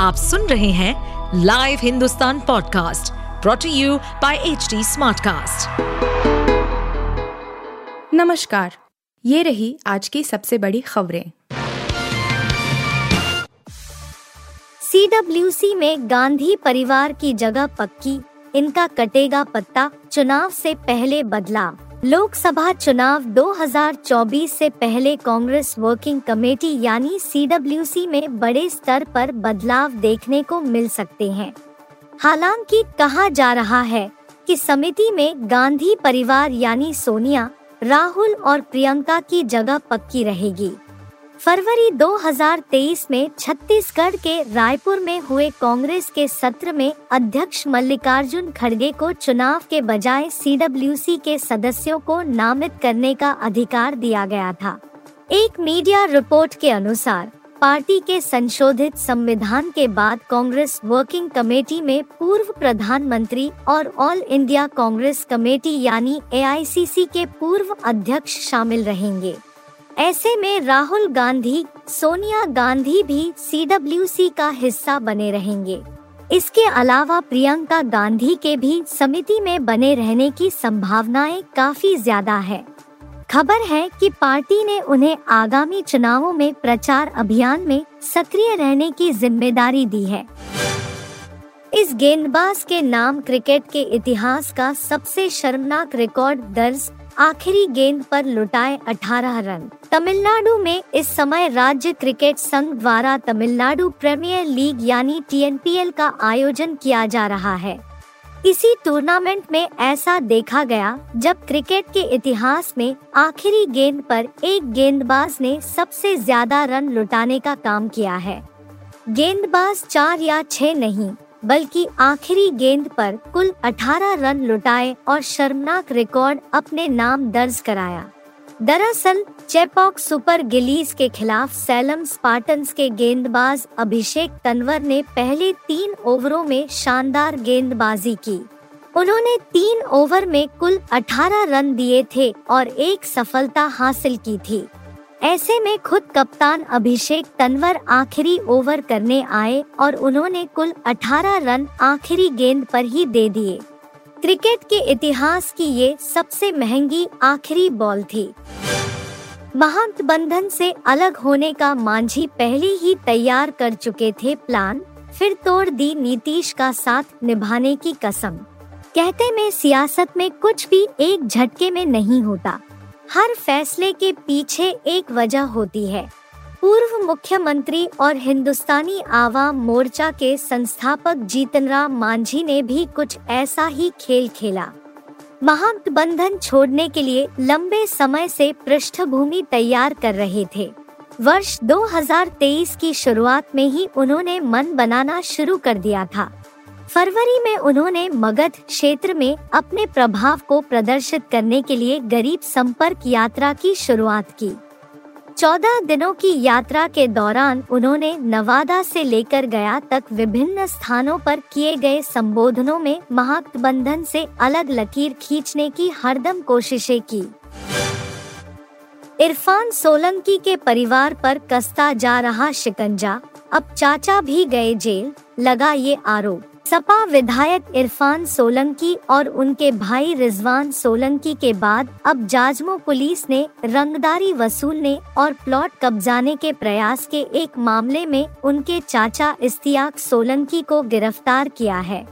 आप सुन रहे हैं live Hindustan podcast brought to you by H smartcast. नमस्कार ये रही आज की सबसे बड़ी खबरें सीडब्ल्यूसी में गांधी परिवार की जगह पक्की इनका कटेगा पत्ता चुनाव से पहले बदलाव लोकसभा चुनाव 2024 से पहले कांग्रेस वर्किंग कमेटी यानी सीडब्ल्यूसी में बड़े स्तर पर बदलाव देखने को मिल सकते हैं। हालाँकि कहा जा रहा है कि समिति में गांधी परिवार यानी सोनिया, राहुल और प्रियंका की जगह पक्की रहेगी। फरवरी 2023 में छत्तीसगढ़ के रायपुर में हुए कांग्रेस के सत्र में अध्यक्ष मल्लिकार्जुन खड़गे को चुनाव के बजाय सीडब्ल्यूसी के सदस्यों को नामित करने का अधिकार दिया गया था। एक मीडिया रिपोर्ट के अनुसार, पार्टी के संशोधित संविधान के बाद कांग्रेस वर्किंग कमेटी में पूर्व प्रधानमंत्री और ऑल इंडिया कांग्रेस कमेटी यानी एआईसीसी के पूर्व अध्यक्ष शामिल रहेंगे। ऐसे में राहुल गांधी, सोनिया गांधी भी सीडब्ल्यूसी का हिस्सा बने रहेंगे। इसके अलावा प्रियंका गांधी के भी समिति में बने रहने की संभावनाएँ काफ़ी ज़्यादा है। खबर है कि पार्टी ने उन्हें आगामी चुनावों में प्रचार अभियान में सक्रिय रहने की ज़िम्मेदारी दी है। इस गेंदबाज के नाम क्रिकेट के इतिहास का सबसे शर्मनाक रिकॉर्ड दर्ज आखिरी गेंद पर लुटाए 18 रन। तमिलनाडु में इस समय राज्य क्रिकेट संघ द्वारा तमिलनाडु प्रीमियर लीग यानी टीएनपीएल का आयोजन किया जा रहा है। इसी टूर्नामेंट में ऐसा देखा गया, जब क्रिकेट के इतिहास में आखिरी गेंद पर एक गेंदबाज ने सबसे ज़्यादा रन लुटाने का काम किया है। गेंदबाज चार या छह नहीं बल्कि आखिरी गेंद पर कुल 18 रन लुटाए और शर्मनाक रिकॉर्ड अपने नाम दर्ज कराया। दरअसल, चेपॉक सुपर गिलीज के खिलाफ सैलम स्पार्टन्स के गेंदबाज अभिषेक तनवर ने पहले तीन ओवरों में शानदार गेंदबाजी की। उन्होंने तीन ओवर में कुल 18 रन दिए थे और एक सफलता हासिल की थी। ऐसे में खुद कप्तान अभिषेक तनवर आखिरी ओवर करने आए और उन्होंने कुल 18 रन आखिरी गेंद पर ही दे दिए। क्रिकेट के इतिहास की ये सबसे महँगी आखिरी बॉल थी। महागठबंधन से अलग होने का मांझी पहले ही तैयार कर चुके थे प्लान, फिर तोड़ दी नीतीश का साथ निभाने की कसम। कहते में सियासत में कुछ भी एक झटके में नहीं होता। हर फैसले के पीछे एक वजह होती है। पूर्व मुख्यमंत्री और हिंदुस्तानी आवाम मोर्चा के संस्थापक जीतन राम मांझी ने भी कुछ ऐसा ही खेल खेला। महागठबंधन छोड़ने के लिए लंबे समय से पृष्ठभूमि तैयार कर रहे थे। वर्ष 2023 की शुरुआत में ही उन्होंने मन बनाना शुरू कर दिया था। फरवरी में उन्होंने मगध क्षेत्र में अपने प्रभाव को प्रदर्शित करने के लिए गरीब संपर्क यात्रा की शुरुआत की। चौदह दिनों की यात्रा के दौरान उन्होंने नवादा से लेकर गया तक विभिन्न स्थानों पर किए गए संबोधनों में महागठबंधन से अलग लकीर खींचने की हरदम कोशिशें की। इरफान सोलंकी के परिवार पर कसता जा रहा शिकंजा, अब चाचा भी गए जेल, लगा ये आरोप। सपा विधायक इरफान सोलंकी और उनके भाई रिजवान सोलंकी के बाद अब जाजमो पुलिस ने रंगदारी वसूलने और प्लॉट कब्जाने के प्रयास के एक मामले में उनके चाचा इस्तियाक सोलंकी को गिरफ़्तार किया है।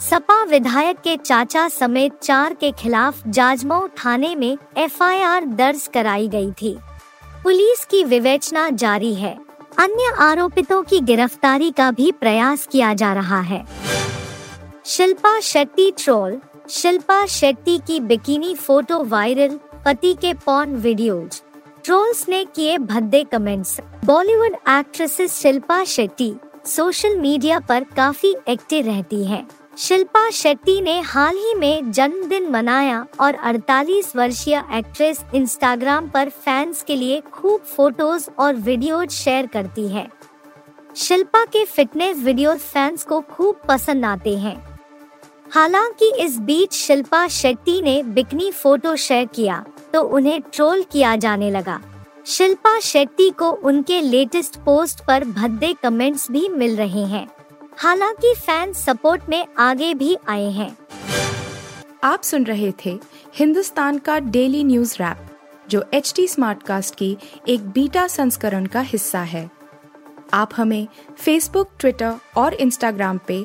सपा विधायक के चाचा समेत चार के खिलाफ जाजमऊ थाने में एफआईआर दर्ज कराई गई थी। पुलिस की विवेचना जारी है। अन्य आरोपितों की गिरफ्तारी का भी प्रयास किया जा रहा है। शिल्पा शेट्टी ट्रोल, शिल्पा शेट्टी की बिकिनी फ़ोटो वायरल, पति के पॉन वीडियोज़ ट्रोल्स ने किए भद्दे comments Bollywood actresses Shilpa Shetty social media पर काफ़ी एक्टिव रहती हैं। शिल्पा शेट्टी ने हाल ही में जन्मदिन मनाया और 48 वर्षीय एक्ट्रेस इंस्टाग्राम पर फैंस के लिए खूब फ़ोटोज़ और वीडियोज़ शेयर करती है। शिल्पा के फिटनेस वीडियो फैंस को खूब पसंद आते हैं। हालाँकि इस बीच शिल्पा शेट्टी ने बिकनी फ़ोटो शेयर किया तो उन्हें ट्रोल किया जाने लगा। शिल्पा शेट्टी को उनके लेटेस्ट पोस्ट पर भद्दे कमेंट्स भी मिल रहे हैं। हालाँकि फ़ैन सपोर्ट में आगे भी आए हैं। आप सुन रहे थे हिंदुस्तान का डेली न्यूज़ रैप, जो एच टी स्मार्टकास्ट की एक बीटा संस्करण का हिस्सा है। आप हमें फेसबुक ट्विटर और इंस्टाग्राम पे